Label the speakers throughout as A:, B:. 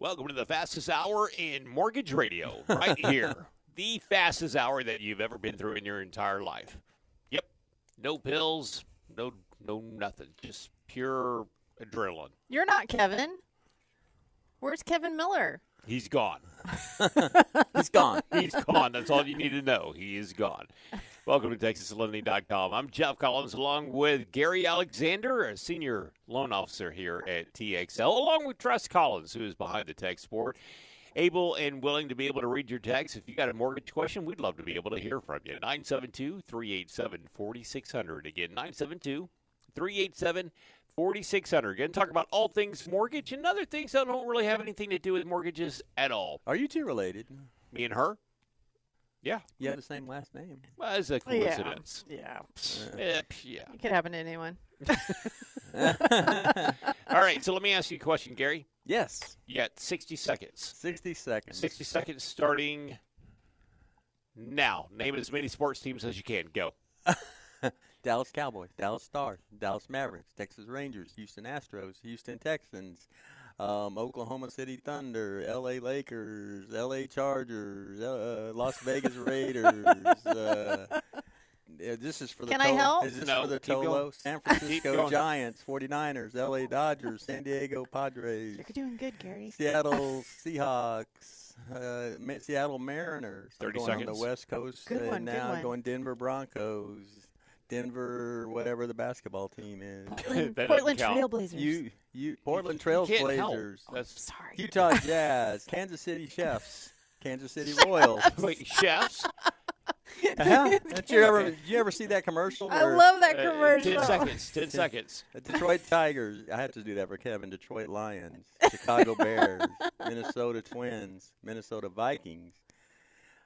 A: Welcome to the fastest hour in mortgage radio, right here. the fastest hour that you've ever been through in your entire life. Yep. No pills, no no nothing. Just pure adrenaline.
B: You're not Kevin. Where's Kevin Miller?
A: He's gone.
C: He's gone.
A: He's gone. That's all you need to know. He is gone. Welcome to TexasLending.com. I'm Jeff Collins along with Gary Alexander, a senior loan officer here at TXL, along with Tress Collins, who is behind the tech sport. Able and willing to be able to read your text. If you got a mortgage question, we'd love to be able to hear from you. 972 387 4600. Again, 972 387 4600. Again, talk about all things mortgage and other things that don't really have anything to do with mortgages at all.
C: Are you two related?
A: Me and her? Yeah.
C: You have the same last name.
A: Well, it's a coincidence.
B: Yeah.
A: Yeah. yeah.
B: It could happen to anyone.
A: All right, so let me ask you a question, Gary.
C: Yes.
A: You got 60 seconds.
C: 60 seconds.
A: 60 seconds starting now. Name as many sports teams as you can. Go.
C: Dallas Cowboys, Dallas Stars, Dallas Mavericks, Texas Rangers, Houston Astros, Houston Texans, um, Oklahoma City Thunder, L.A. Lakers, L.A. Chargers, uh, Las Vegas Raiders. uh, yeah, this is for the
B: Can I help?
C: Is this
A: No,
C: for the
A: keep going.
C: Tolo? San Francisco. Giants, 49ers, L.A. Dodgers, San Diego Padres,
B: You're doing good, Gary.
C: Seattle Seahawks, uh, Seattle Mariners. I'm
A: 30
C: going on the West Coast
B: Good
C: uh,
B: one, good
C: now.
B: one.
C: Going Denver Broncos, Denver, whatever the basketball team is.
B: Portland,
A: That doesn't
B: Portland. Trailblazers.
C: You, you, Portland
A: You can't.
C: Trailblazers,
A: That's
B: Sorry.
C: Utah Jazz, Kansas City Chefs, Kansas City Royals.
A: wait, chefs.
C: huh? Did you ever, did you ever see that commercial?
B: I love that
A: Uh,
B: commercial.
A: Ten seconds. Ten seconds.
C: Detroit Tigers. I have to do that for Kevin. Detroit Lions, Chicago Bears, Minnesota Twins, Minnesota Vikings.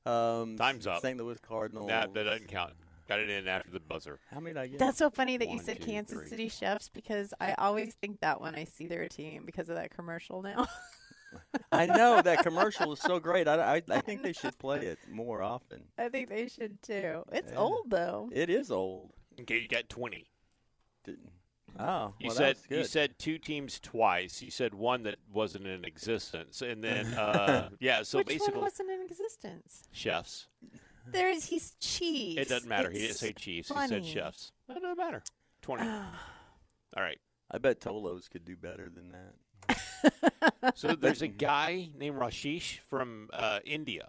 C: Um,
A: Time's up.
C: St. Louis Cardinals.
A: That, that doesn't count. Got it in after the buzzer.
C: How many did I get?
B: That's so funny that you said
A: two,
B: Kansas
A: three.
B: City Chefs because I always think that when I see their team because of that commercial now.
C: I know that commercial is so great. I, I, I think they should play it more often.
B: I think they should too. It's
C: Yeah.
B: old though.
C: It is old.
A: Okay, you got 20.
C: Didn't- Oh,
A: You
C: well,
A: said
C: good.
A: you said two teams twice. You said one that wasn't in existence, and then uh, yeah. So
B: Which
A: basically,
B: one wasn't in existence?
A: chefs.
B: There is. He's Chiefs.
A: It doesn't matter. he didn't
B: It's
A: say Chiefs. He said chefs. It doesn't matter. Twenty. All right.
C: I bet Tolos could do better than that.
A: So there's a guy named Rashish from uh, India.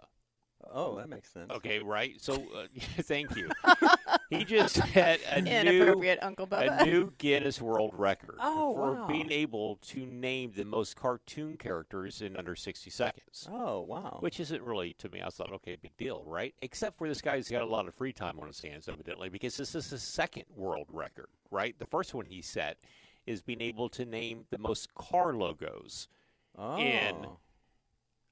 C: Oh, that makes sense.
A: Okay, right. So uh, thank you. he just had a new
B: Inappropriate, Uncle Bubba.
A: a new Guinness World Record
B: Oh,
A: for
B: wow.
A: being able to name the most cartoon characters in under 60 seconds.
C: Oh, wow.
A: Which isn't really to me. I thought, okay, big deal, right? Except for this guy's got a lot of free time on his hands, evidently, because this is his second world record, right? The first one he set is being able to name the most car logos
C: oh.
A: in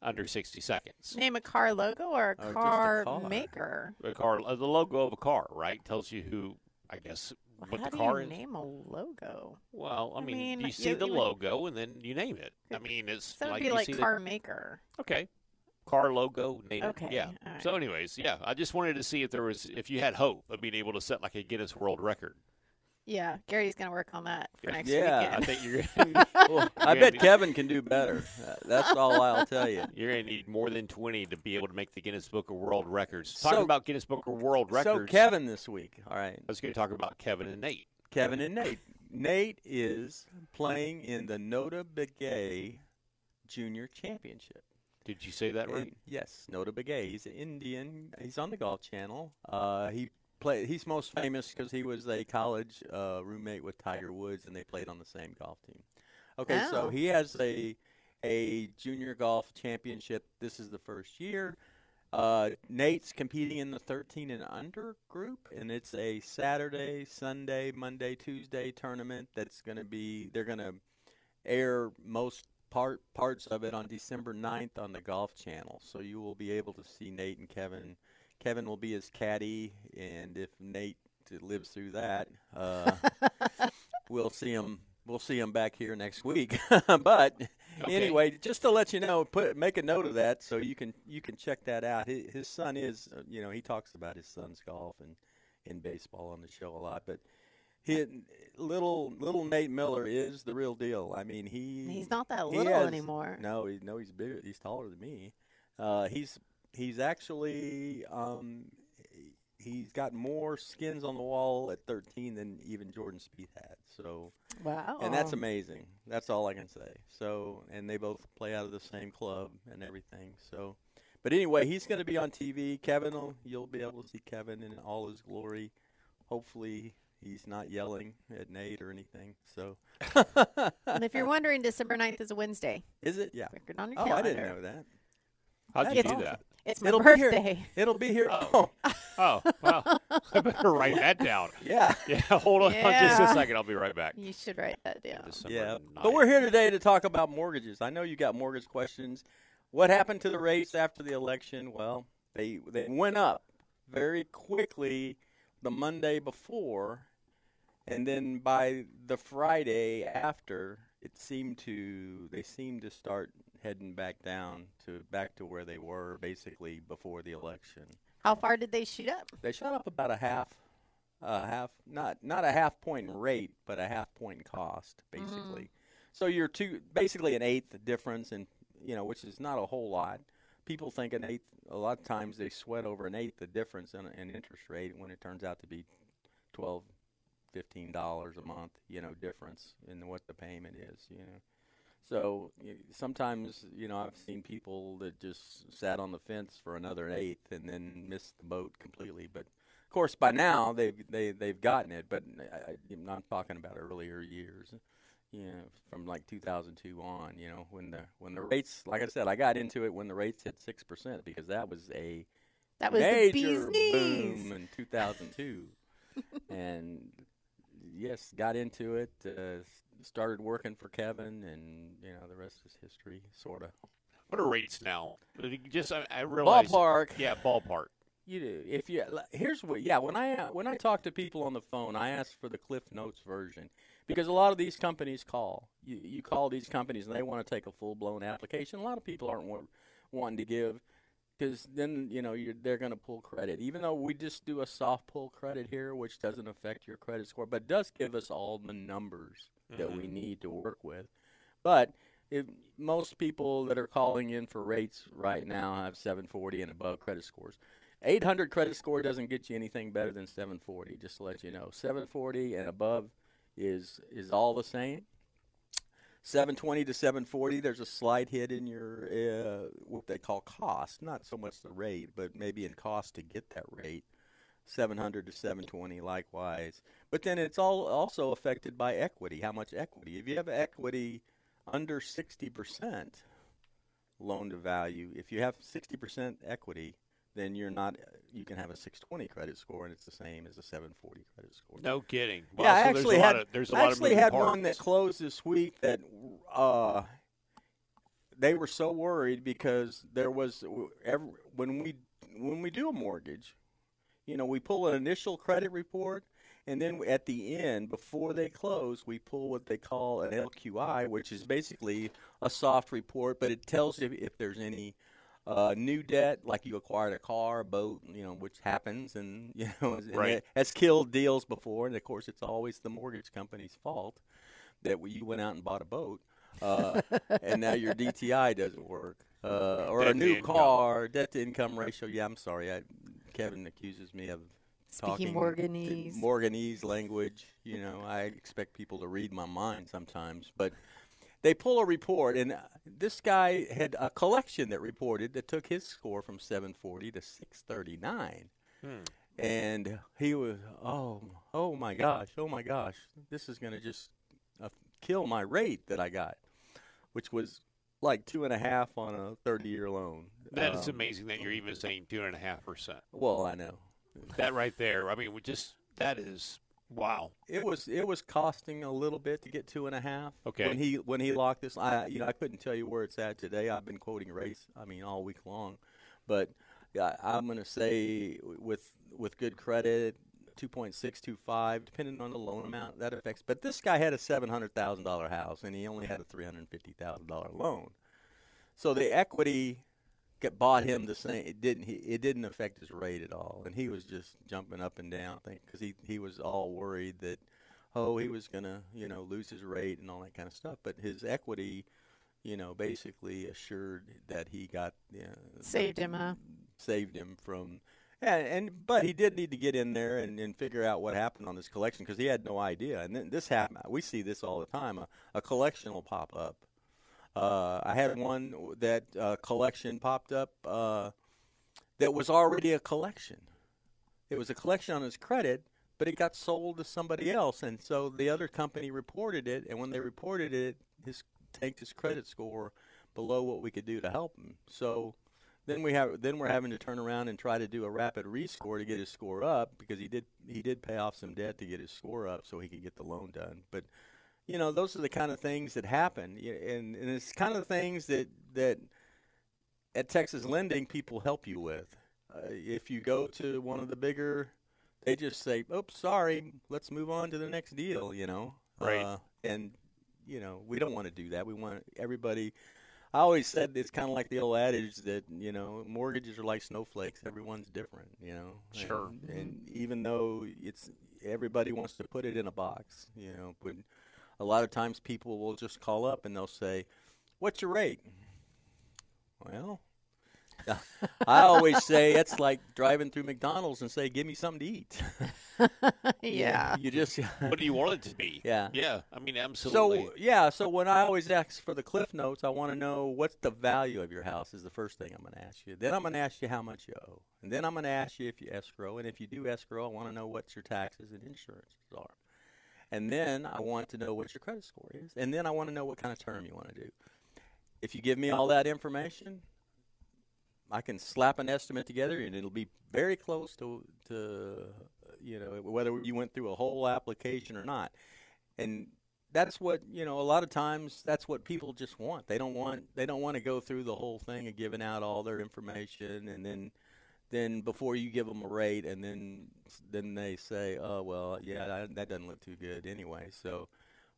A: under 60 seconds.
B: Name a car logo or a
C: Or a
B: car,
C: car.
B: maker.
A: A car, uh, the logo of a car, right? Tells you who, I guess, what
B: How
A: the
B: do
A: car
B: you
A: is.
B: name a logo?
A: Well, I
B: I
A: mean,
B: mean,
A: you
B: you-
A: see the
B: you would-
A: logo and then you name it. I mean, it's
B: So
A: like
B: be
A: you
B: like car maker.
A: okay car logo. Name
B: Okay,
A: it. Yeah.
B: right.
A: So, anyways, yeah, I just wanted to see if there was if you had hope of being able to set like a Guinness World Record.
B: Yeah, Gary's gonna work on that for
A: Yeah.
B: next
C: Yeah,
A: I think you're gonna,
C: Well, I
A: you're
C: bet
A: gonna
C: Kevin can do better. Uh, That's all I'll tell you.
A: You're gonna need more than twenty to be able to make the Guinness Book of World Records. Talking
C: So-
A: about Guinness Book of World Records.
C: So Kevin this week. All right.
A: I was going to talk about Kevin and Nate.
C: Kevin and Nate. Nate is playing in the Nota Begay Junior Championship.
A: Did you say that right?
C: And- yes, Nota Begay. He's an Indian. He's on the Golf Channel. Uh, he play. He's most famous because he was a college uh, roommate with Tiger Woods, and they played on the same golf team. Okay,
B: Oh.
C: so he has a a junior golf championship. This is the first year. Uh, Nate's competing in the 13 and under group, and it's a Saturday, Sunday, Monday, Tuesday tournament. That's going to be. They're going to air most part parts of it on December 9th on the Golf Channel. So you will be able to see Nate and Kevin. Kevin will be his caddy, and if Nate lives through that, uh, we'll see him. We'll see him back here next week. but
A: Okay.
C: anyway, just to let you know, put make a note of that so you can you can check that out. His, his son is, uh, you know, he talks about his son's golf and in baseball on the show a lot, but. He, little little Nate Miller is the real deal. I mean, he
B: He's not that little
C: has-
B: anymore.
C: No, he, no, he's bigger. He's taller than me. Uh, he's he's actually um, he- he's got more skins on the wall at 13 than even Jordan Spieth had. So,
B: Wow.
C: and that's amazing. That's all I can say. So, and they both play out of the same club and everything. So, but anyway, he's going to be on TV. Kevin, will, you'll be able to see Kevin in all his glory. Hopefully, he's not yelling at Nate or anything. So,
B: And if you're wondering, December 9th is a Wednesday.
C: is it? Yeah.
B: Mark it on your
C: Oh, I didn't know that.
A: How'd you
C: That's
A: do
C: awesome.
A: that?
B: It's my
C: It'll be
B: birthday.
C: here. It'll be here. Oh,
A: Oh, oh well, I better write that down.
C: yeah.
A: Yeah, hold on just a second. I'll be right back.
B: You should write that down.
A: December
C: Yeah.
A: 9th.
C: But we're here today to talk about mortgages. I know you got mortgage questions. What happened to the rates after the election? Well, they they went up very quickly the Monday before, and then by the Friday after, it seemed to they seemed to start heading back down to back to where they were basically before the election.
B: How far did they shoot up?
C: They shot up about a half, a half not not a half point in rate, but a half point in cost, mm-hmm. basically. So you're two basically an eighth difference, and you know, which is not a whole lot. People think an eighth. A lot of times they sweat over an eighth the difference in, in interest rate when it turns out to be twelve, fifteen dollars a month. You know, difference in what the payment is. You know. So sometimes, you know, I've seen people that just sat on the fence for another eighth and then missed the boat completely. But of course, by now they've they they've gotten it. But I, I'm not talking about earlier years. You know, from like 2002 on. You know, when the when the rates, like I said, I got into it when the rates hit six percent because that was a
B: That was
C: major
B: the bee's knees.
C: boom in 2002, and yes, got into it. Uh, started working for Kevin, and you know the rest is history, sort of.
A: What are rates now? Just I, I realize.
C: Ballpark.
A: Yeah, ballpark.
C: You do. If you here's what. Yeah, when I when I talk to people on the phone, I ask for the Cliff Notes version because a lot of these companies call. You you call these companies and they want to take a full blown application. A lot of people aren't wa- wanting to give because then you know you're, they're going to pull credit. Even though we just do a soft pull credit here, which doesn't affect your credit score, but does give us all the numbers that we mm-hmm. need to work with. But if most people that are calling in for rates right now have 740 and above credit scores. 800 credit score doesn't get you anything better than 740. Just to let you know, 740 and above is is all the same. 720 to 740, there's a slight hit in your uh, what they call cost, not so much the rate, but maybe in cost to get that rate. 700 to 720 likewise. But then it's all also affected by equity. How much equity? If you have equity under 60% loan to value, if you have 60% equity, then you're not you can have a 620 credit score and it's the same as a 740 credit score.
A: No kidding. Wow,
C: yeah, I actually
A: there's a
C: had
A: lot of, there's a
C: I
A: lot
C: actually
A: moving
C: had
A: parts.
C: one that closed this week that uh, they were so worried because there was every, when we when we do a mortgage, you know, we pull an initial credit report, and then at the end, before they close, we pull what they call an LQI, which is basically a soft report, but it tells you if there's any uh, new debt, like you acquired a car, a boat, you know, which happens, and you know, and
A: Right.
C: it has killed deals before, and of course, it's always the mortgage company's fault that you went out and bought a boat, uh, and now your DTI doesn't work, uh, or
A: Debt
C: a new car, debt to income ratio. Yeah, I'm sorry, I, Kevin accuses me of
B: Speaking
C: talking
B: Morganese.
C: Morganese language. You know, I expect people to read my mind sometimes, but they pull a report, and uh, this guy had a collection that reported that took his score from 740 to 639. And he was, oh, oh my gosh, oh my gosh, this is going to just uh, kill my rate that I got, which was like two and a half on a 30 year loan.
A: That is
C: Um,
A: amazing that you're even saying two and a half percent.
C: Well, I know.
A: That right there. I mean, we just that is wow.
C: It was it was costing a little bit to get two and a half.
A: Okay.
C: When he when he locked this, I you know I couldn't tell you where it's at today. I've been quoting rates. I mean all week long, but yeah, I'm going to say with with good credit, two point six two five, depending on the loan amount that affects. But this guy had a seven hundred thousand dollar house, and he only had a three hundred fifty thousand dollar loan. So the equity bought him the same. It didn't. He, it didn't affect his rate at all, and he was just jumping up and down, I think because he he was all worried that, oh, he was gonna you know lose his rate and all that kind of stuff. But his equity, you know, basically assured that he got you know,
B: Saved him, huh?
C: saved him from. And, and but he did need to get in there and, and figure out what happened on this collection because he had no idea. And then this happened. We see this all the time. A, a collection will pop up. Uh, I had one that uh, collection popped up uh, that was already a collection. It was a collection on his credit, but it got sold to somebody else, and so the other company reported it. And when they reported it, his tanked his credit score below what we could do to help him. So then we have then we're having to turn around and try to do a rapid rescore to get his score up because he did he did pay off some debt to get his score up so he could get the loan done. But you know those are the kind of things that happen, and and it's kind of things that that at Texas Lending people help you with. Uh, if you go to one of the bigger, they just say, "Oops, sorry, let's move on to the next deal." You know,
A: Right.
C: Uh, and you know we don't want to do that. We want everybody. I always said it's kind of like the old adage that you know mortgages are like snowflakes. Everyone's different, you know.
A: Sure.
C: And, and even though it's everybody wants to put it in a box, you know, but a lot of times people will just call up and they'll say, "What's your rate?" Well, I always say it's like driving through McDonald's and say, "Give me something to eat."
B: Yeah.
C: you just
A: What do you want it to be?
C: Yeah.
A: Yeah. I mean, absolutely.
C: So yeah, so when I always ask for the cliff notes, I want to know what's the value of your house is the first thing I'm going to ask you. Then I'm going to ask you how much you owe, and then I'm going to ask you if you escrow, and if you do escrow, I want to know what your taxes and insurance are, and then I want to know what your credit score is, and then I want to know what kind of term you want to do. If you give me all that information, I can slap an estimate together, and it'll be very close to to you know whether you went through a whole application or not. And that's what you know. A lot of times, that's what people just want. They don't want they don't want to go through the whole thing of giving out all their information, and then then before you give them a rate, and then then they say, oh well, yeah, that, that doesn't look too good anyway. So,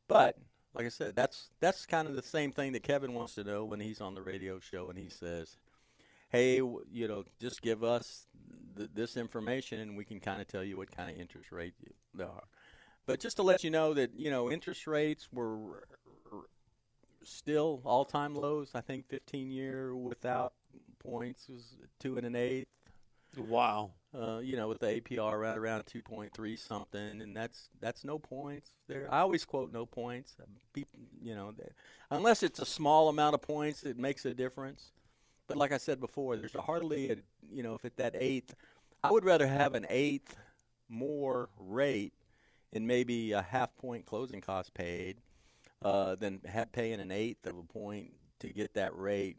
C: but like I said, that's that's kind of the same thing that Kevin wants to know when he's on the radio show and he says, "Hey, you know, just give us th- this information and we can kind of tell you what kind of interest rate there are." But just to let you know that you know interest rates were still all-time lows. I think 15-year without points was two and an eighth.
A: Wow.
C: Uh, you know, with the APR right around 2.3 something, and that's that's no points there. I always quote no points. You know, unless it's a small amount of points, it makes a difference. But like I said before, there's hardly a you know if it's that eighth, I would rather have an eighth more rate and maybe a half point closing cost paid uh, than have paying an eighth of a point to get that rate.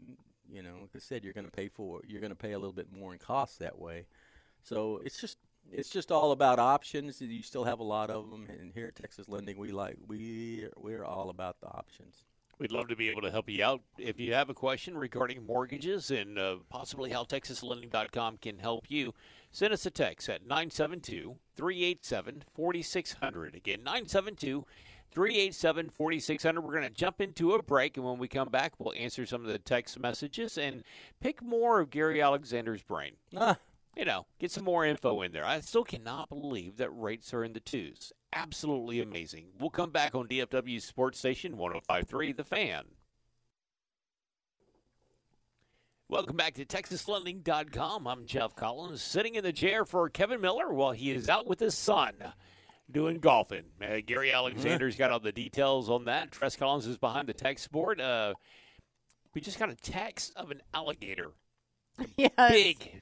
C: You know, like I said, you're going to pay for you're going to pay a little bit more in costs that way. So it's just it's just all about options. You still have a lot of them, and here at Texas Lending, we like we we're all about the options.
A: We'd love to be able to help you out. If you have a question regarding mortgages and uh, possibly how TexasLending.com can help you, send us a text at 972 387 4600. Again, 972 387 4600. We're going to jump into a break, and when we come back, we'll answer some of the text messages and pick more of Gary Alexander's brain.
C: Ah,
A: You know, get some more info in there. I still cannot believe that rates are in the twos. Absolutely amazing. We'll come back on DFW Sports Station 1053 The Fan. Welcome back to TexasLending.com. I'm Jeff Collins, sitting in the chair for Kevin Miller while he is out with his son. Doing golfing. Uh, Gary Alexander's got all the details on that. Tress Collins is behind the text board. Uh, we just got a text of an alligator,
B: yes.
A: big,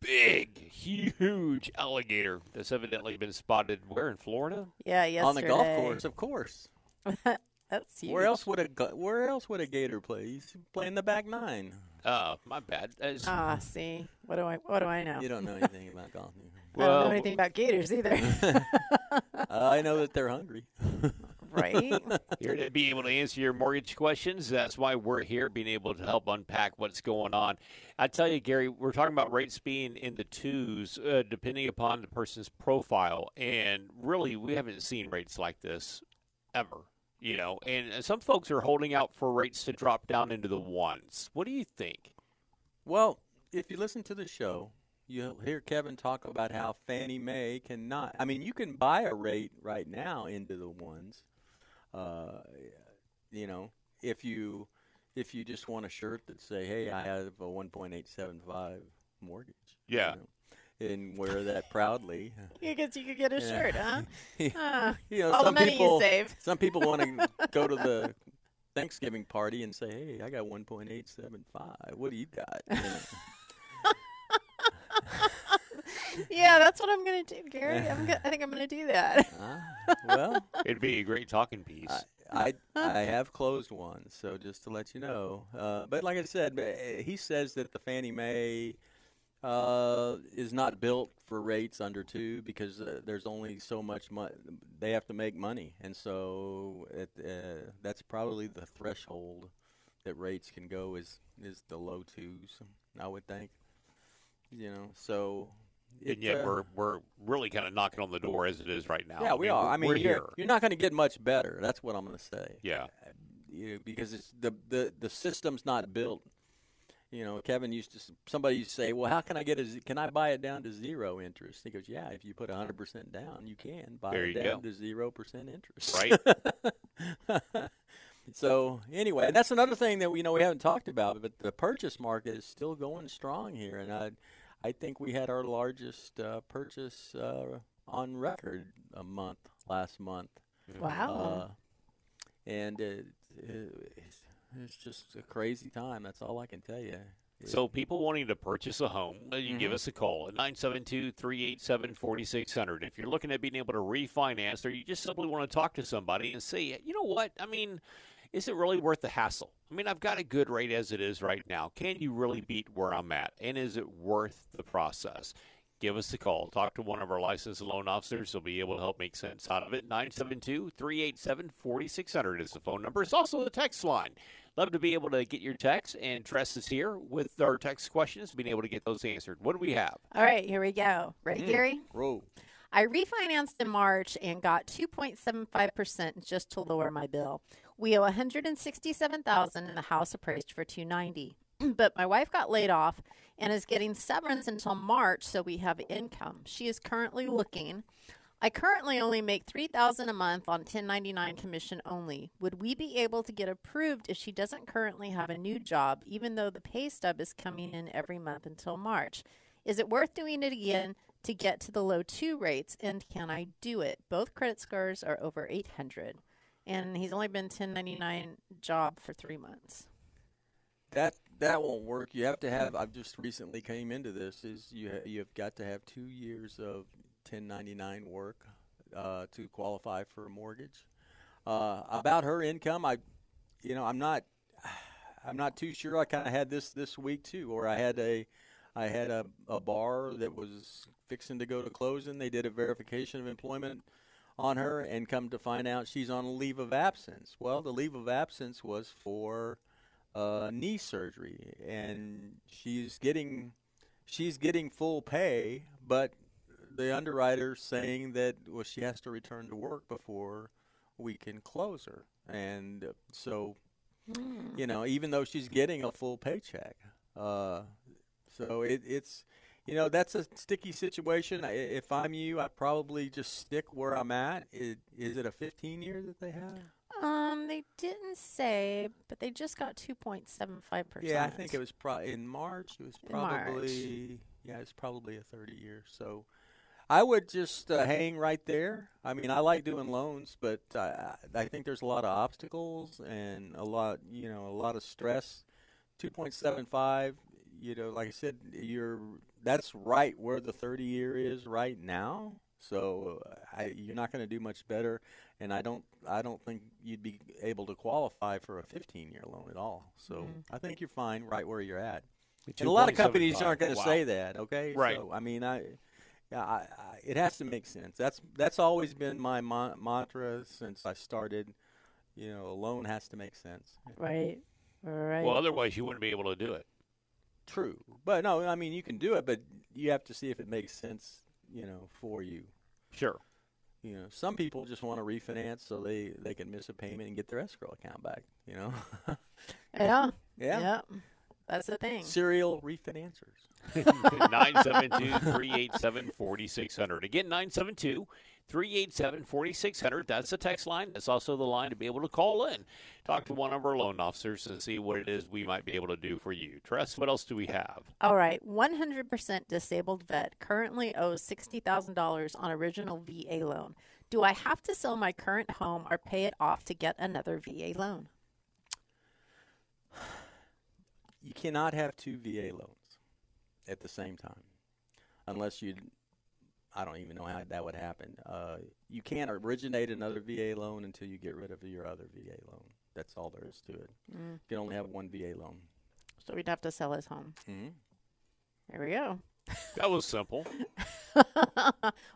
A: big, huge alligator that's evidently been spotted where in Florida.
B: Yeah, yesterday.
C: On the golf course, of course.
B: That's huge.
C: Where else would a Where else would a gator play? He's playing the back nine.
A: Uh, my bad. That's-
B: Ah, see. What do I what do I know?
C: You don't know anything about golf. Do you?
B: I don't
A: well,
B: know anything about gators either.
C: Uh, I know that they're hungry.
B: right?
A: here to be able to answer your mortgage questions. That's why we're here, being able to help unpack what's going on. I tell you, Gary, we're talking about rates being in the twos, uh, depending upon the person's profile, and really, we haven't seen rates like this ever. You know, and some folks are holding out for rates to drop down into the ones. What do you think?
C: Well, if you listen to the show, you'll hear Kevin talk about how Fannie Mae cannot. I mean, you can buy a rate right now into the ones. Uh, you know, if you if you just want a shirt that say, "Hey, I have a 1.875 mortgage," you
A: Yeah.
C: know, and wear that proudly.
B: I guess you could get a
C: Yeah.
B: shirt, huh? Ah,
C: you know,
B: all the
C: some
B: money
C: people
B: you save.
C: some people want to go to the Thanksgiving party and say, "Hey, I got 1.875. What do you got?" You know.
B: Yeah, that's what I'm gonna do, Gary. I'm go- I think I'm gonna do that.
C: Ah, well,
A: It'd be a great talking piece.
C: I, I I have closed one, so just to let you know. Uh, but like I said, uh, he says that the Fannie Mae uh, is not built for rates under two because uh, there's only so much money they have to make money, and so it, uh, that's probably the threshold that rates can go is is the low twos. I would think, you know. So
A: and yet,
C: uh,
A: we're we're really kind of knocking on the door as it is right now.
C: yeah,
A: I
C: we
A: mean,
C: are. I mean, you're,
A: here.
C: you're not going to get much better. That's what I'm going to say.
A: Yeah.
C: you know, because it's the, the the system's not built. You know, Kevin used to. Somebody used to say, "Well, how can I get a? Can I buy it down to zero interest?" He goes, "Yeah, if you put 100 percent down, you can buy
A: There
C: it down
A: go.
C: to zero percent interest."
A: Right.
C: so anyway, that's another thing that we you know we haven't talked about, but the purchase market is still going strong here, and I, I think we had our largest uh, purchase uh, on record a month last month.
B: Wow.
C: Uh, and it, it, it's, it's just a crazy time. That's all I can tell you.
A: So, people wanting to purchase a home, uh, you
C: Mm-hmm.
A: give us a call at 972 387 4600. If you're looking at being able to refinance or you just simply want to talk to somebody and say, you know what, I mean, is it really worth the hassle? I mean, I've got a good rate as it is right now. Can you really beat where I'm at? And is it worth the process? Give us a call. Talk to one of our licensed loan officers. They'll be able to help make sense out of it. 972 387 4600 is the phone number. It's also the text line. Love to be able to get your text, and Tress is here with our text questions, being able to get those answered. What do we have?
B: All right, here we go. Ready,
C: Mm.
B: Gary?
C: Whoa.
B: I refinanced in March and got 2.75% just to lower my bill. We owe 167,000 and the house appraised for 290. but my wife got laid off and is getting severance until March so we have income. She is currently looking. I currently only make 3000 a month on 1099 commission only. Would we be able to get approved if she doesn't currently have a new job even though the pay stub is coming in every month until March? Is it worth doing it again to get to the low 2 rates and can I do it? Both credit scores are over 800 and he's only been 1099 job for 3 months.
C: That that won't work. You have to have. I've just recently came into this. Is you ha- you've got to have two years of 1099 work uh, to qualify for a mortgage. Uh, about her income, I, you know, I'm not. I'm not too sure. I kind of had this this week too, where I had a, I had a, a bar that was fixing to go to closing. They did a verification of employment on her, and come to find out she's on a leave of absence. Well, the leave of absence was for uh, knee surgery, and she's getting she's getting full pay, but the underwriter's saying that well she has to return to work before we can close her, and so you know even though she's getting a full paycheck, uh, so it, it's you know that's a sticky situation. If I'm you, I probably just stick where I'm at. Is it a 15 year that they have?
B: Um, they didn't say, but they just got 2.75%.
C: Yeah, I think it was pro- in March. It was probably yeah, it's probably a 30 year. So I would just uh, hang right there. I mean, I like doing loans, but I, I think there's a lot of obstacles and a lot, you know, a lot of stress. Two point seven five. You know, like I said, you're that's right where the 30 year is right now. So uh, I, you're not going to do much better, and I don't I don't think you'd be able to qualify for a 15 year loan at all. So
B: Mm-hmm.
C: I think you're fine right where you're at. And a lot of companies aren't going to
A: Wow.
C: say that. Okay,
A: Right.
C: So, I mean, I yeah, I, I, it has to make sense. That's that's always been my ma- mantra since I started. You know, a loan has to make sense.
B: Right. Right.
A: Well, otherwise you wouldn't be able to do it.
C: True, but no, I mean you can do it, but you have to see if it makes sense. You know, for you.
A: Sure.
C: You know, some people just want to refinance so they they can miss a payment and get their escrow account back. You know,
B: yeah.
C: yeah.
B: Yep. That's the thing.
C: Serial refinancers.
A: 972-387-4600. Again, 972-387-4600. That's the text line. That's also the line to be able to call in. Talk to one of our loan officers and see what it is we might be able to do for you. Tress, what else do we have?
B: All right. 100% disabled vet currently owes $60,000 on original VA loan. Do I have to sell my current home or pay it off to get another VA loan?
C: You cannot have two VA loans at the same time, unless you. I don't even know how that would happen. Uh, you can't originate another VA loan until you get rid of your other VA loan. That's all there is to it. You can only have one VA loan.
B: So we'd have to sell his home.
C: hmm
B: There we go.
A: That was simple.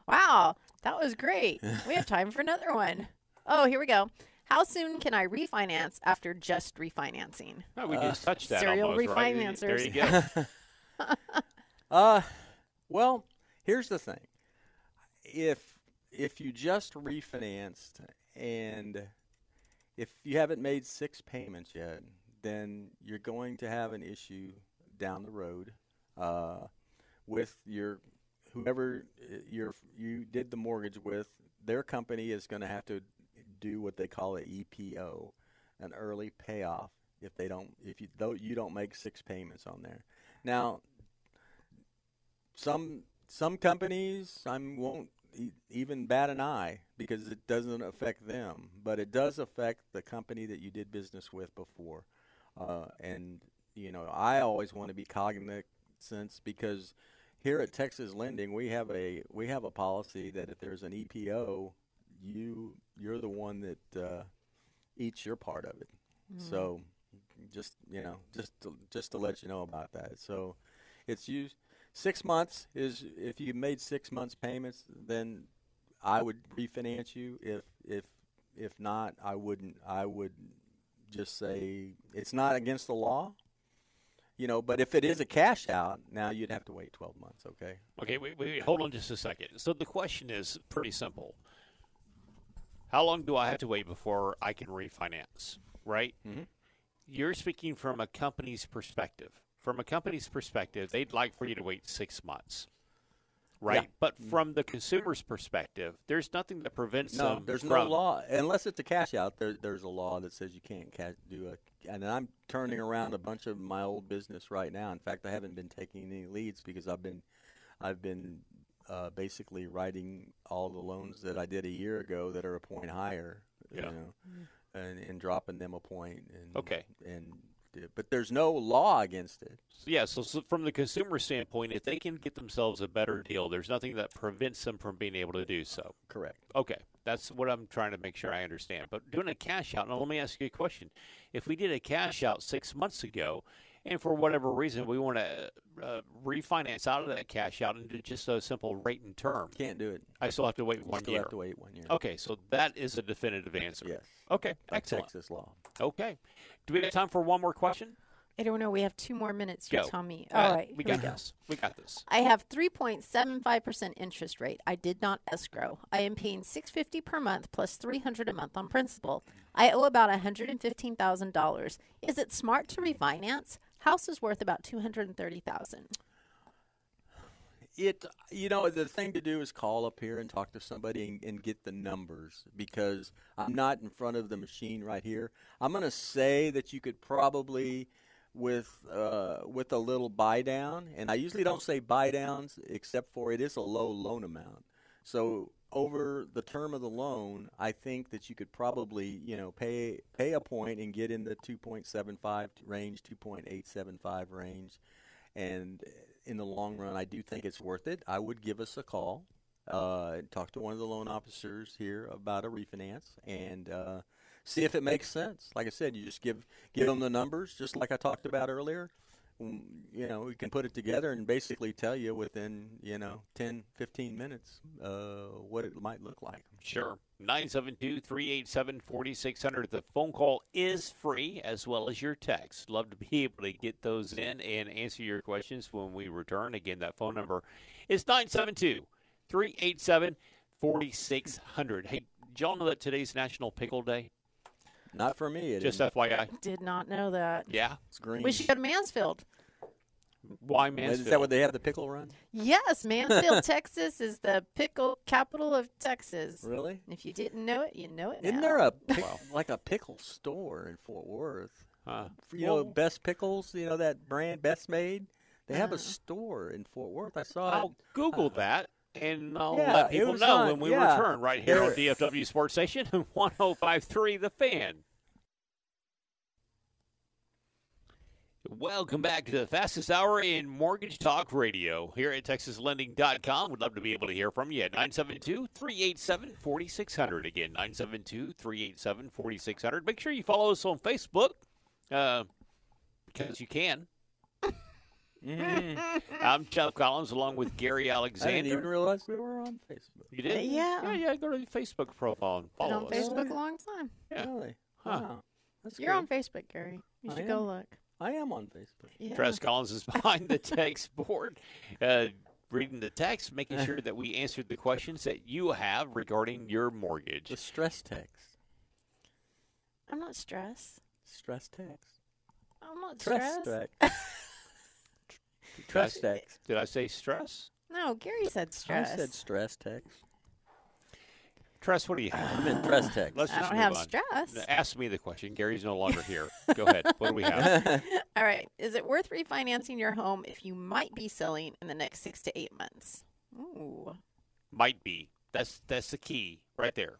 B: wow. That was great. We have time for another one. Oh, here we go. How soon can I refinance after just refinancing?
A: No, we just touched that
B: serial
A: almost, right? There you go.
C: Uh, well, here's the thing. If if you just refinanced and if you haven't made six payments yet, then you're going to have an issue down the road uh, with your whoever uh, your you did the mortgage with. Their company is going to have to do what they call an EPO, an early payoff. If they don't, if you though you don't make six payments on there. Now, some some companies I won't e- even bat an eye because it doesn't affect them, but it does affect the company that you did business with before. Uh, and you know, I always want to be cognizant because here at Texas Lending, we have a we have a policy that if there's an EPO, you you're the one that uh, eats your part of it. So, just you know, just to, just to let you know about that. So, it's used six months is if you made six months payments, then I would refinance you. If if if not, I wouldn't. I would just say it's not against the law. You know, but if it is a cash out, now you'd have to wait 12 months, okay?
A: Okay, wait, wait, hold on just a second. So the question is pretty simple. How long do I have to wait before I can refinance? Right?
C: Mhm.
A: You're speaking from a company's perspective. From a company's perspective, they'd like for you to wait six months. Right?
C: Yeah.
A: But from the consumer's perspective, there's nothing that prevents
C: No,
A: them
C: there's no law unless it's a cash out. There, there's a law that says you can't cash, do a. And I'm turning around a bunch of my old business right now. In fact, I haven't been taking any leads because I've been, I've been uh, basically writing all the loans that I did a year ago that are a point higher.
A: Yeah.
C: You know, and, and dropping them a point. And,
A: Okay.
C: And but there's no law against it.
A: Yeah, so, so from the consumer standpoint, if they can get themselves a better deal, there's nothing that prevents them from being able to do so.
C: Correct.
A: Okay, that's what I'm trying to make sure I understand. But doing a cash out, now let me ask you a question. If we did a cash out six months ago, and for whatever reason we want to uh, refinance out of that cash out into just a simple rate and term,
C: Can't do it.
A: I still have to wait
C: You
A: one
C: still
A: year.
C: have to wait one year.
A: Okay, so that is a definitive answer.
C: Yes.
A: Okay,
C: By
A: excellent.
C: Texas law.
A: Okay, do we have time for one more question?
B: I don't know. We have two more minutes. You
A: Go.
B: tell me.
A: Uh,
B: All right.
A: we
B: here
A: got
B: go.
A: this. We got this.
B: I have 3.75% interest rate. I did not escrow. I am paying 650 per month plus 300 a month on principal. I owe about $115,000. Is it smart to refinance? House is worth about 230,000.
C: it you know the thing to do is call up here and talk to somebody and, and get the numbers because i'm not in front of the machine right here i'm going to say that you could probably with uh, with a little buy down, and I usually don't say buy downs except for it is a low loan amount. So over the term of the loan, I think that you could probably, you know, pay pay a point and get in the 2.75 range, 2.875 range, and in the long run, I do think it's worth it. I would give us a call, uh, talk to one of the loan officers here about a refinance, and uh, see if it makes sense. Like I said, you just give give them the numbers, just like I talked about earlier. You know, we can put it together and basically tell you within you know 10, 15 minutes uh, what it might look like.
A: Sure. 972 387 4600. The phone call is free as well as your text. Love to be able to get those in and answer your questions when we return. Again, that phone number is 972 387 4600. Hey, y'all know that today's National Pickle Day?
C: Not for me. It
A: Just
C: isn't.
A: FYI.
B: Did not know that.
A: Yeah.
C: it's green.
B: We should go to Mansfield.
A: Why Mansfield?
C: Is that what they have the pickle run?
B: Yes, Mansfield, Texas is the pickle capital of Texas.
C: Really?
B: If you didn't know it, you know it
C: Isn't
B: now.
C: there a pick, like a pickle store in Fort Worth?
A: Huh.
C: You know, Best Pickles. You know that brand, Best Maid. They have
B: Uh.
C: a store in Fort Worth. I saw
A: I'll
C: it.
A: Google that and I'll
C: Yeah,
A: let people know
C: on-
A: when we
C: yeah.
A: return right here on DFW Sports Station 1053 The Fan. Welcome back to the fastest hour in mortgage talk radio here at texaslending.com. We'd love to be able to hear from you at 972 387 4600. Again, 972 387 4600. Make sure you follow us on Facebook uh, because you can.
C: Mhm.
A: I'm Jeff Collins along with Gary
C: I
A: Alexander.
C: didn't even realize we were on Facebook.
A: You did?
B: Yeah.
A: Yeah, yeah. Go to the Facebook profile and
B: Been
A: follow
B: on
A: us.
B: Facebook a long time.
A: Yeah.
C: Really?
A: Huh.
C: Wow. That's
B: You're
C: cool.
B: on Facebook, Gary. You
C: I
B: should go
C: am.
B: look.
C: I am on Facebook.
B: Yeah.
A: Tress Collins is behind the text board, uh, reading the text, making sure that we answered the questions that you have regarding your mortgage.
C: The stress text.
B: I'm not stressed.
C: Stress text.
B: I'm not
C: Stress
B: stressed.
C: text.
A: Stress-
C: Stress text.
A: Did I say stress?
B: No, Gary said stress.
C: I said stress text.
A: Tress, what do you have?
C: I meant stress text.
A: Let's
B: I
A: just
B: don't have
A: on.
B: stress.
A: Ask me the question. Gary's no longer here. Go ahead. What do we have?
B: All right. Is it worth refinancing your home if you might be selling in the next six to eight months? Ooh.
A: Might be. That's that's the key right there.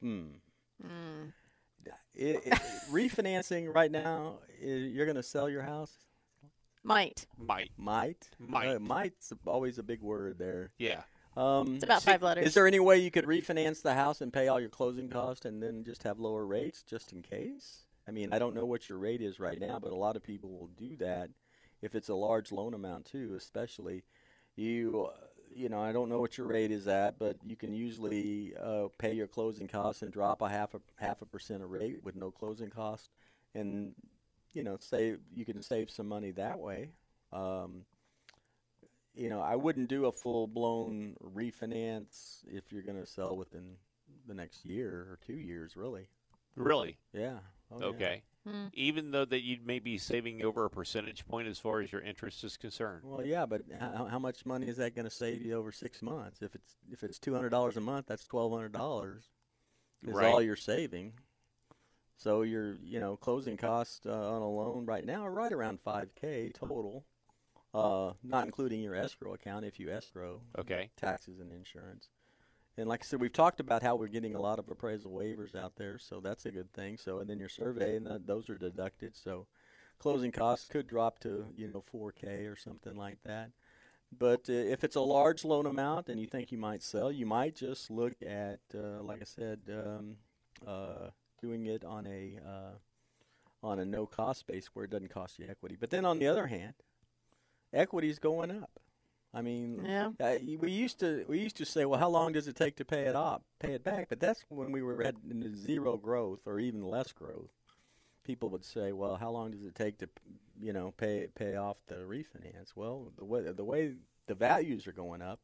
C: hmm.
B: Mm.
C: It, it, refinancing right now, you're going to sell your house?
B: Might.
A: Might.
C: Might.
A: Might.
C: Uh, might's always a big word there.
A: Yeah.
C: Um,
B: It's about five letters.
C: Is there any way you could refinance the house and pay all your closing costs and then just have lower rates just in case? I mean, I don't know what your rate is right now, but a lot of people will do that if it's a large loan amount too, especially. You, uh, you know, I don't know what your rate is at, but you can usually uh, pay your closing costs and drop a half a half a percent of rate with no closing cost, and you know, save you can save some money that way. Um, you know, I wouldn't do a full blown refinance if you're going to sell within the next year or two years, really.
A: Really?
C: Yeah. Oh, yeah.
A: Okay.
B: Hmm.
A: Even though that you'd may be saving over a percentage point as far as your interest is concerned.
C: Well, yeah, but how, how much money is that going to save you over six months? If it's if it's two hundred dollars a month, that's twelve hundred dollars. Is
A: Right.
C: all you're saving. So your you know closing costs uh, on a loan right now are right around five k total, uh, not including your escrow account if you escrow.
A: Okay.
C: taxes and insurance. And like I said, we've talked about how we're getting a lot of appraisal waivers out there, so that's a good thing. So, and then your survey, and those are deducted. So, closing costs could drop to you know 4K or something like that. But uh, if it's a large loan amount and you think you might sell, you might just look at, uh, like I said, um, uh, doing it on a uh, on a no cost base where it doesn't cost you equity. But then on the other hand, equity's going up. I mean,
B: Yeah.
C: uh, we used to we used to say, well, how long does it take to pay it off, pay it back? But that's when we were at zero growth or even less growth. People would say, well, how long does it take to, you know, pay pay off the refinance? Well, the way the way the values are going up,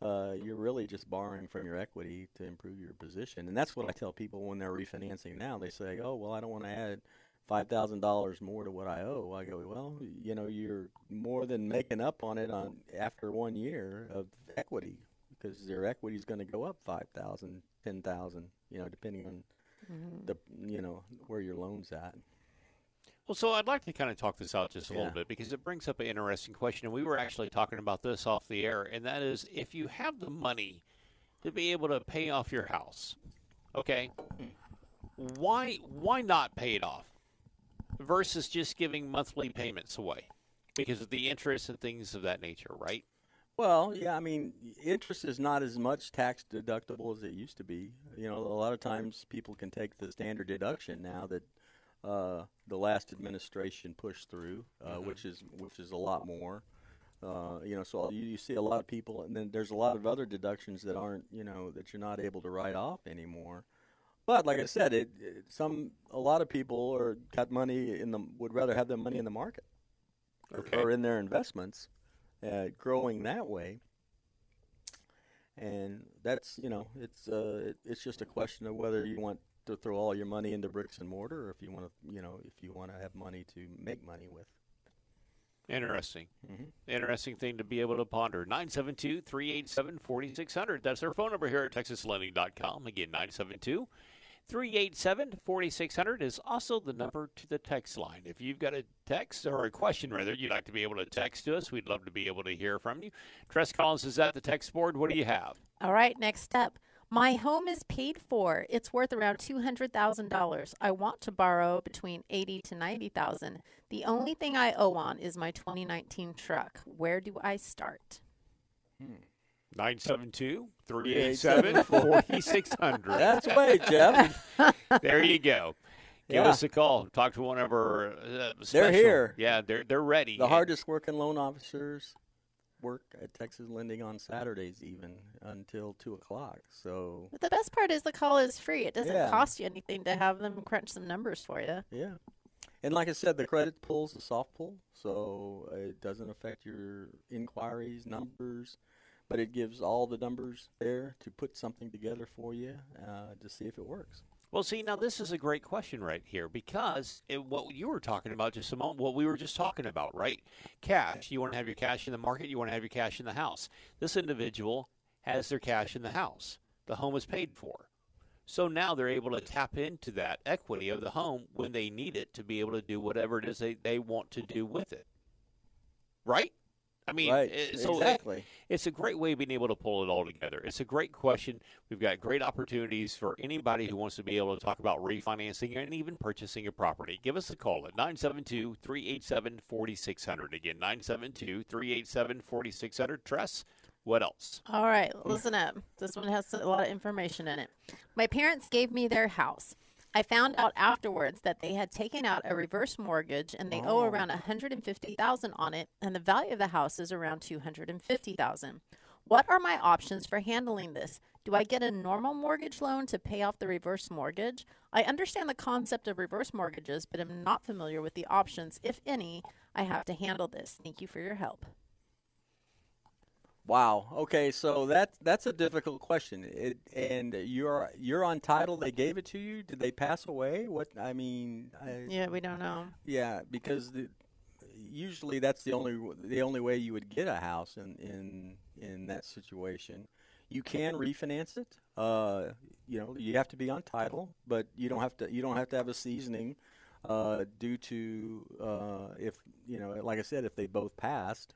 C: uh, you're really just borrowing from your equity to improve your position, and that's what I tell people when they're refinancing now. They say, oh, well, I don't want to add five thousand dollars more to what I owe. I go, well, you know, you're more than making up on it on after one year of equity because your equity is going to go up five thousand, ten thousand, you know, depending on mm-hmm. the you know where your loan's at.
A: Well, so I'd like to kind of talk this out just a
C: Yeah.
A: little bit because it brings up an interesting question. And we were actually talking about this off the air, and that is if you have the money to be able to pay off your house, okay, hmm. why why not pay it off versus just giving monthly payments away because of the interest and things of that nature, right?
C: Well, yeah, I mean, interest is not as much tax deductible as it used to be. You know, a lot of times people can take the standard deduction now that uh, the last administration pushed through, uh, which is which is a lot more. Uh, you know, so you, you see a lot of people, and then there's a lot of other deductions that aren't, you know, that you're not able to write off anymore. But like I said, it, it some a lot of people are got money in the would rather have their money in the market or,
A: Okay.
C: or in their investments, uh, growing that way. And that's you know it's uh, it, it's just a question of whether you want to throw all your money into bricks and mortar, or if you want to you know if you want to have money to make money with.
A: Interesting.
C: Mhm.
A: Interesting thing to be able to ponder. 972 387 4600. That's our phone number here at TexasLending.com. Again, 972 387 4600 is also the number to the text line. If you've got a text or a question, rather, you'd like to be able to text to us, we'd love to be able to hear from you. Tress Collins is at the text board. What do you have?
B: All right, next up. My home is paid for. It's worth around two hundred thousand dollars. I want to borrow between eighty to ninety thousand. The only thing I owe on is my 2019 truck. Where do I start? Hmm.
A: 972 387 4600.
C: That's way, Jeff.
A: There you go. Give
C: Yeah.
A: us a call. Talk to one of our. Uh,
C: They're here.
A: Yeah, they're they're ready.
C: The hardest working loan officers work at Texas Lending on Saturdays, even until two o'clock. So
B: But the best part is the call is free. It doesn't
C: Yeah.
B: cost you anything to have them crunch some numbers for you.
C: yeah, and like I said, the credit pull's a soft pull, so it doesn't affect your inquiries numbers, but it gives all the numbers there to put something together for you uh, to see if it works.
A: Well, see, now this is a great question right here because it, what you were talking about just a moment, what we were just talking about, right? Cash. You want to have your cash in the market. You want to have your cash in the house. This individual has their cash in the house. The home is paid for. So now they're able to tap into that equity of the home when they need it to be able to do whatever it is they, they want to do with it. Right? I mean,
C: right?
A: it- so it-
C: exactly.
A: it's a great way of being able to pull it all together. It's a great question. We've got great opportunities for anybody who wants to be able to talk about refinancing and even purchasing a property. Give us a call at 972 387 4600. Again, 972 387 4600. Tress, what else?
B: All right, listen up. This one has a lot of information in it. My parents gave me their house. I found out afterwards that they had taken out a reverse mortgage and they owe oh. around 150,000 on it and the value of the house is around 250,000. What are my options for handling this? Do I get a normal mortgage loan to pay off the reverse mortgage? I understand the concept of reverse mortgages, but am not familiar with the options, if any, I have to handle this. Thank you for your help.
C: Wow. Okay, so that that's a difficult question. It, and you're you're on title. They gave it to you. Did they pass away? What I mean, I,
B: Yeah, we don't know.
C: yeah, because the, usually that's the only the only way you would get a house in in in that situation. You can refinance it. Uh, you know, you have to be on title, but you don't have to you don't have to have a seasoning uh, due to uh, if you know, like I said, if they both passed.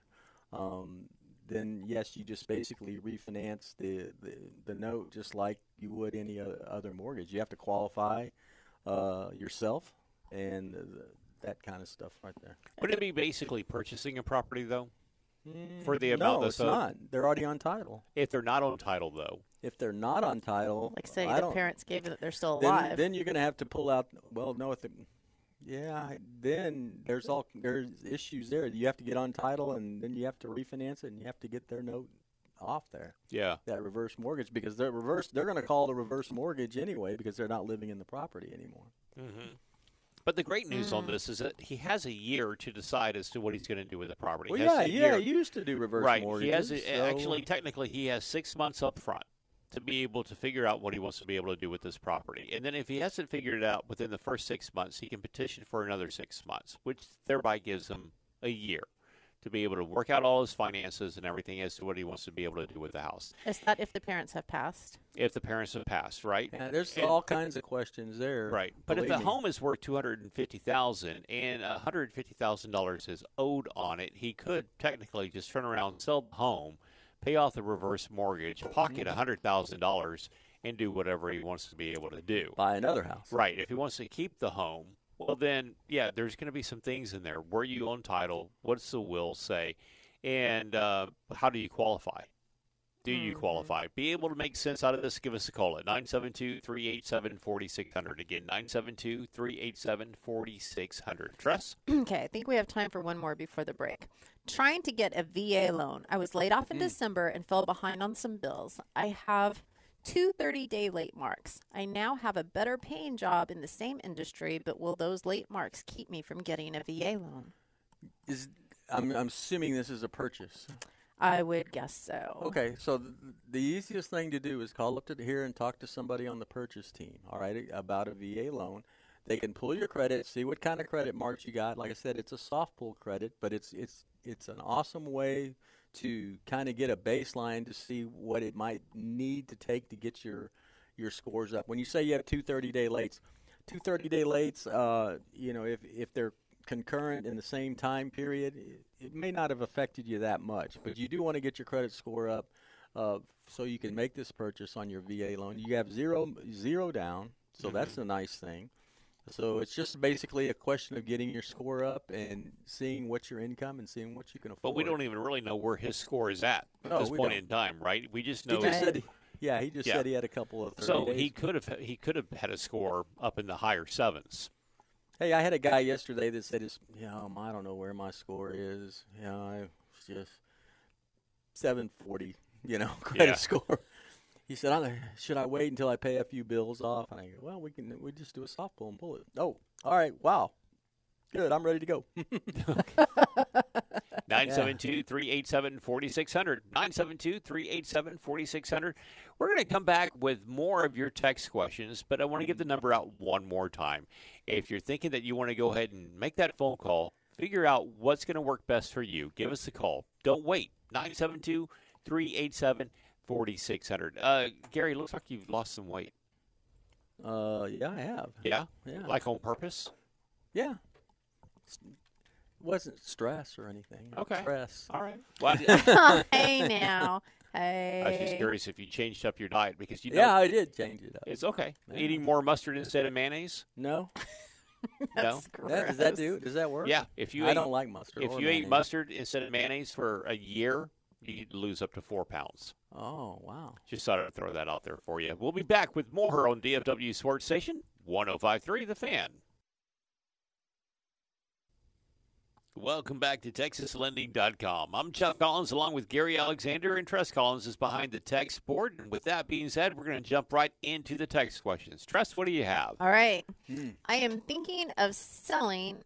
C: Um, then yes, you just basically refinance the, the, the note just like you would any other mortgage. You have to qualify uh, yourself and uh, that kind of stuff right there.
A: Would it be basically purchasing a property, though? For the amount
C: no,
A: that's
C: it's
A: owed?
C: not. They're already on title.
A: If they're not on title, though.
C: If they're not on title,
B: Like say
C: I
B: the parents gave it that they're still
C: then,
B: alive.
C: then you're going to have to pull out. Well, no, if the, yeah, then there's all there's issues there. You have to get on title, and then you have to refinance it, and you have to get their note off there.
A: Yeah.
C: that reverse mortgage because they're reverse. They're going to call the reverse mortgage anyway because they're not living in the property anymore.
A: hmm But the great news on this is that he has a year to decide as to what he's going to do with the property.
C: Well,
A: He
C: yeah, yeah. You used to do reverse
A: right.
C: mortgages.
A: He has a,
C: so-
A: actually technically he has six months up front to be able to figure out what he wants to be able to do with this property, and then if he hasn't figured it out within the first six months, he can petition for another six months, which thereby gives him a year to be able to work out all his finances and everything as to what he wants to be able to do with the house.
B: Is that if the parents have passed?
A: If the parents have passed, right?
C: Yeah, there's
A: And-
C: all kinds of questions there.
A: Right, but if the
C: me.
A: home is worth two hundred and fifty thousand and a hundred fifty thousand dollars is owed on it, he could technically just turn around, sell the home, pay off the reverse mortgage, pocket a hundred thousand dollars, and do whatever he wants to be able to do.
C: buy another house.
A: Right. If he wants to keep the home, well, then, yeah, there's going to be some things in there. Where you own title? What's the will say? And uh, how do you qualify? Do you mm-hmm. qualify? Be able to make sense out of this? Give us a call at 972 387 4600. Again, 972 387 4600. Tress?
B: okay, I think we have time for one more before the break. Trying to get a VA loan. I was laid off in mm. December and fell behind on some bills. I have two 30 day late marks. I now have a better paying job in the same industry, but will those late marks keep me from getting a VA loan?
C: Is I'm, I'm assuming this is a purchase.
B: I would guess so.
C: Okay, so th- the easiest thing to do is call up to here and talk to somebody on the purchase team. All right, about a VA loan. They can pull your credit, see what kind of credit marks you got. Like I said, it's a soft pull credit, but it's it's it's an awesome way to kind of get a baseline to see what it might need to take to get your your scores up. When you say you have two 30 day lates, two 30 day lates, uh, you know, if if they're concurrent in the same time period, it, it may not have affected you that much. But you do want to get your credit score up uh, so you can make this purchase on your VA loan. You have zero zero down, so that's a nice thing. So it's just basically a question of getting your score up and seeing what's your income and seeing what you can afford.
A: But we don't even really know where his score is at at
C: No,
A: this point
C: don't.
A: in time, right? We just
C: He
A: know
C: just said, yeah, he just
A: Yeah.
C: said he had a couple of 30
A: so
C: days.
A: he could have he could have had a score up in the higher sevens.
C: Hey, I had a guy yesterday that said, his, "Yeah, um, I don't know where my score is. Yeah, I it's just 740, you know, credit
A: Yeah.
C: score." He said, I, "Should I wait until I pay a few bills off?" And I go, "Well, we can. We just do a soft pull and pull it." Oh, all right. Wow, good. I'm ready to go.
A: 972 387 4600. 972 387 4600. We're going to come back with more of your text questions, but I want to give the number out one more time. If you're thinking that you want to go ahead and make that phone call, figure out what's going to work best for you, give us a call. Don't wait. 972 387 4600. Uh, Gary, looks like you've lost some weight.
C: uh, yeah, I have.
A: Yeah?
C: Yeah.
A: Like on purpose?
C: Yeah. It's- wasn't stress or anything.
A: Okay.
C: Stress.
A: All right. Well,
B: hey now. Hey.
A: I was just curious if you changed up your diet because you know
C: Yeah, I did change it up.
A: it's okay.
C: Yeah.
A: Eating more mustard instead of mayonnaise?
C: No,
A: no.
C: that, does that do? Does that work?
A: Yeah, if you
C: I
A: ate,
C: don't like mustard.
A: if
C: or
A: you ate mustard instead of mayonnaise for a year, you could lose up to four pounds.
C: Oh wow.
A: Just thought I'd throw that out there for you. We'll be back with more on DFW Sports Station 1053 The Fan. Welcome back to TexasLending.com. I'm Chuck Collins along with Gary Alexander, and Tress Collins is behind the text board. And with that being said, we're going to jump right into the text questions. Tress, what do you have?
B: All right.
C: Hmm.
B: I am thinking of selling.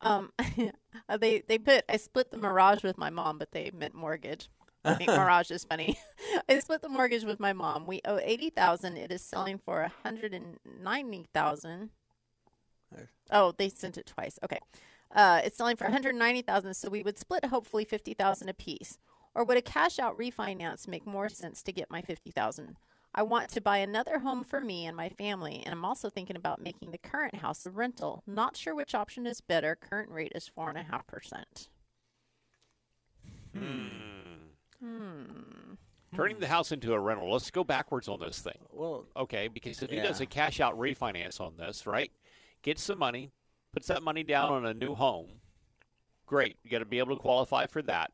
B: Um, they they put I split the Mirage with my mom, but they meant mortgage. I think Mirage is funny. I split the mortgage with my mom. We owe eighty thousand. It is selling for a hundred and ninety thousand.
C: Nice.
B: Oh, they sent it twice. Okay, uh, it's selling for one hundred ninety thousand. So we would split hopefully fifty thousand apiece. Or would a cash out refinance make more sense to get my fifty thousand? I want to buy another home for me and my family, and I'm also thinking about making the current house a rental. Not sure which option is better. Current rate is four and a half percent. Hmm. Hmm.
A: Turning the house into a rental. Let's go backwards on this thing.
C: Well,
A: Okay, because if he does a cash out refinance on this, right? Gets some money, puts that money down on a new home. Great. You got to be able to qualify for that.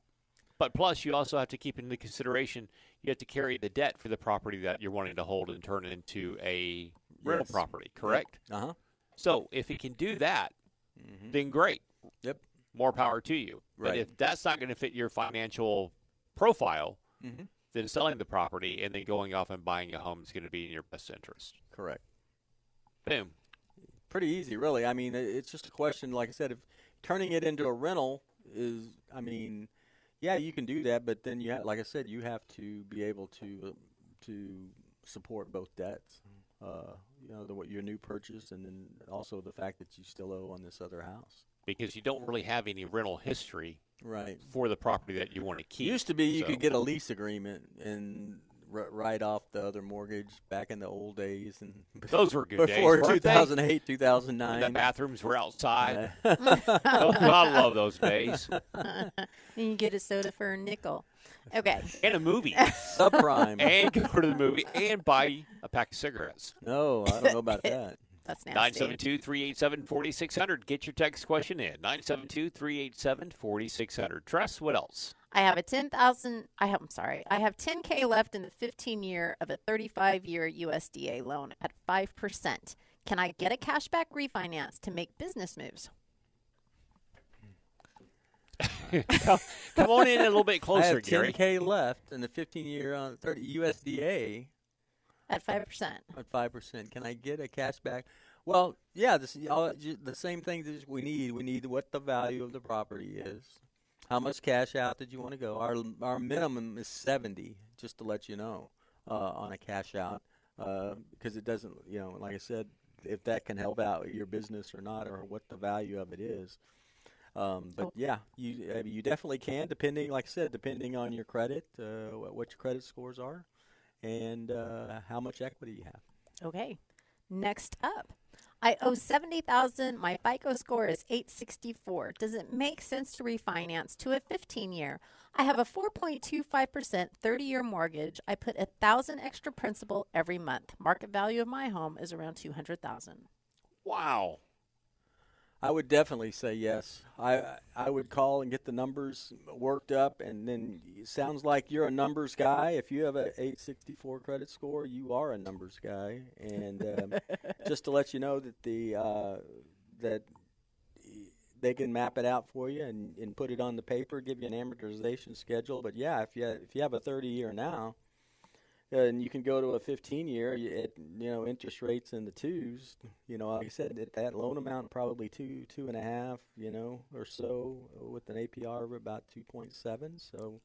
A: But plus, you also have to keep into consideration you have to carry the debt for the property that you're wanting to hold and turn into a rental
C: Yes.
A: property, correct?
C: uh huh.
A: So if he can do that, then great.
C: Yep.
A: More power to you. But
C: Right.
A: if that's not going to fit your financial profile,
C: Mhm.
A: then selling the property and then going off and buying a home is going to be in your best interest.
C: Correct.
A: Boom.
C: Pretty easy, really. I mean, it's just a question. Like I said, if turning it into a rental is, I mean, yeah, you can do that, but then you have, like I said, you have to be able to to support both debts. Uh, you know, the, what your new purchase, and then also the fact that you still owe on this other house.
A: because you don't really have any rental history
C: Right.
A: for the property that you want to keep.
C: Used to be you
A: So-
C: could get a lease agreement and r- write off the other mortgage back in the old days and
A: Those were good days,
C: before
A: weren't they?
C: 2008,
A: the
C: 2009.
A: bathrooms were outside.
C: Uh,
A: I love those days.
B: And you get a soda for a nickel. Okay.
A: And a movie.
C: subprime.
A: and go to the movie and buy a pack of cigarettes.
C: no, I don't know about that.
B: That's nasty.
A: 972 387 4600. Get your text question in. 972 387 4600. Tress, what else?
B: I have a 10,000 I have, I'm sorry. I have 10k left in the 15 year of a 35 year USDA loan at 5%. Can I get a cashback refinance to make business moves?
A: come, come on in a little bit
C: I
A: closer,
C: have
A: Gary.
C: 10k left in the 15 year on 30 USDA
B: At 5%.
C: at five percent. Can I get a cashback? Well, yeah, this, all, the same things that we need. We need what the value of the property is. How much cash out did you want to go? Our our minimum is 70, just to let you know, uh, on a cash out, uh, because it doesn't, you know, like I said, if that can help out your business or not, or what the value of it is. Um, but yeah, you I mean, you definitely can, depending, like I said, depending on your credit, uh, what what your credit scores are, and uh, how much equity you have.
B: Okay. Next up. I owe 70,000. My FICO score is 864. Does it make sense to refinance to a 15 year? I have a 4.25% 30 year mortgage. I put a 1000 extra principal every month. Market value of my home is around 200,000.
A: Wow.
C: I would definitely say yes. I I would call and get the numbers worked up, and then it sounds like you're a numbers guy. If you have a 864 credit score, you are a numbers guy. And um, just to let you know that the uh, that they can map it out for you and, and put it on the paper, give you an amortization schedule. But yeah, if you if you have a 30 year now, and you can go to a 15 year at you know interest rates in the twos you know like i said at that loan amount probably two two and a half you know or so with an apr of about 2.7 so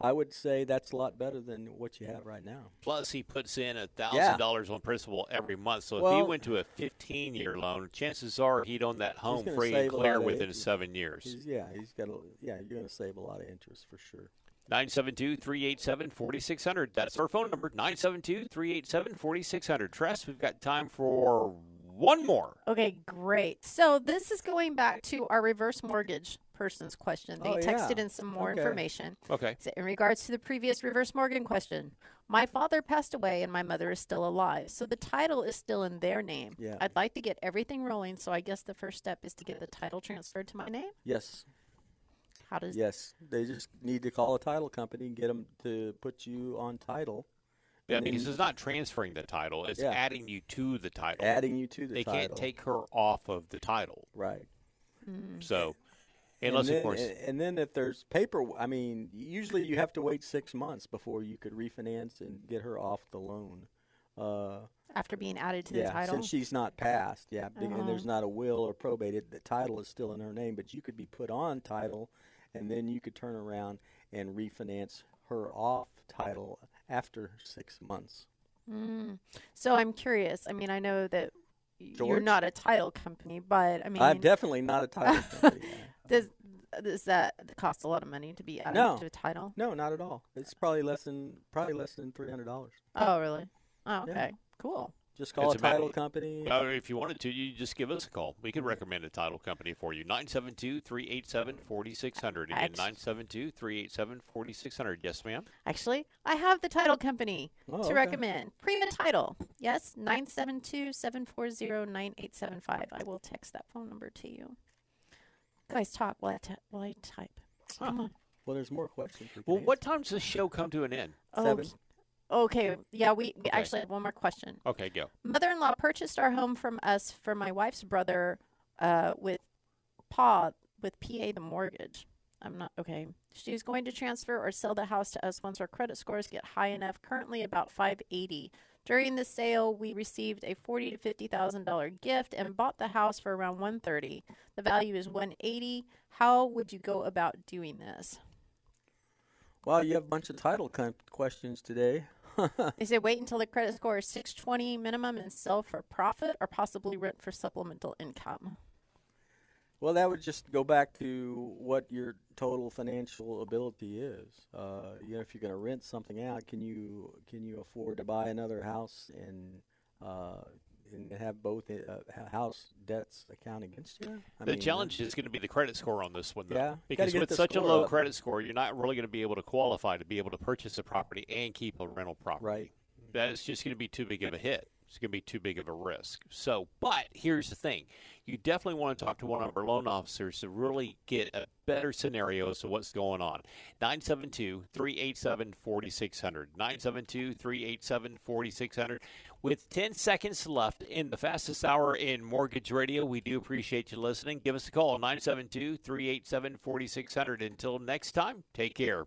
C: i would say that's a lot better than what you have right now
A: Plus, he puts in a
C: Yeah.
A: thousand dollars on principal every month. So if he went to a fifteen-year loan, chances are he'd own that home free and clear within seven years.
C: he's, yeah he's got a yeah you're going to save a lot of interest for sure
A: 972 387 4600. That's our phone number, 972 387 4600. Tress, we've got time for one more.
B: Okay, great. So this is going back to our reverse mortgage person's question. They
C: Oh,
B: texted
C: yeah.
B: in some more
C: Okay.
B: information.
A: Okay.
B: So in regards to the previous reverse mortgage question, my father passed away and my mother is still alive. So the title is still in their name.
C: Yeah.
B: I'd like to get everything rolling. So I guess the first step is to get the title transferred to my name.
C: yes
B: How does
C: yes they just need to call a title company and get them to put you on title
A: Yeah,
C: And
A: because
C: then
A: it's not transferring the title, it's
C: Yeah.
A: adding you to the title.
C: adding you to the title.
A: they
C: title
A: can't take her off of the title.
C: right
A: So,
C: And
A: unless,
C: then,
A: of course,
C: and, and then if there's paper, I mean, usually you have to wait six months before you could refinance and get her off the loan. Uh,
B: after being added to
C: yeah,
B: the title?
C: since she's not passed, yeah, big- and there's
B: Uh-huh.
C: not a will or probated, the title is still in her name, but you could be put on title, and then you could turn around and refinance her off title after six months.
B: Mm. So I'm curious. I mean, I know that y- you're not a title company, but I mean,
C: I'm definitely not a title company.
B: does does that cost a lot of money to be added
C: No.
B: to a title?
C: No, not at all. It's probably less than probably less than three hundred dollars.
B: Oh, really? Oh,
C: Yeah.
B: okay. Cool.
C: Just call
A: It's
C: a
A: about-
C: title company.
A: uh, if you wanted to, you just give us a call. We could recommend a title company for you. 972 387 4600. Again,
B: Act-
A: 972 387 4600. Yes, ma'am?
B: Actually, I have the title company
C: Oh,
B: to
C: okay.
B: recommend. Prima Title. Yes, 972-740-9875. I will text that phone number to you. Guys, talk while I, t- while I type. Come on.
C: Well, there's more questions. we can
A: Well, what time does the show come to an end?
C: Seven.
B: Okay. Okay. Yeah, we, we actually have one more question.
A: Okay, go.
B: Mother-in-law purchased our home from us for my wife's brother uh, with Pa with PA the mortgage. I'm not okay. She's going to transfer or sell the house to us once our credit scores get high enough. Currently about 580. During the sale, we received a forty to fifty thousand dollar gift and bought the house for around 130. The value is 180. How would you go about doing this?
C: Well, you have a bunch of title com- questions today.
B: They say wait until the credit score is 620 minimum and sell for profit or possibly rent for supplemental income.
C: Well, that would just go back to what your total financial ability is. Uh, you know, if you're going to rent something out, can you can you afford to buy another house and uh, and have both uh, house debts account against you?
A: I the mean, challenge is going to be the credit score on this one, though.
C: Yeah,
A: because with such a low up. credit score, you're not really going to be able to qualify to be able to purchase a property and keep a rental property.
C: Right.
A: That's just going to be too big of a hit it's going to be too big of a risk. So, but here's the thing you definitely want to talk to one of our loan officers to really get a better scenario as to what's going on. 972 387 4600. 972 387 4600. With 10 seconds left in the fastest hour in mortgage radio, we do appreciate you listening. Give us a call 972 387 4600. Until next time, take care.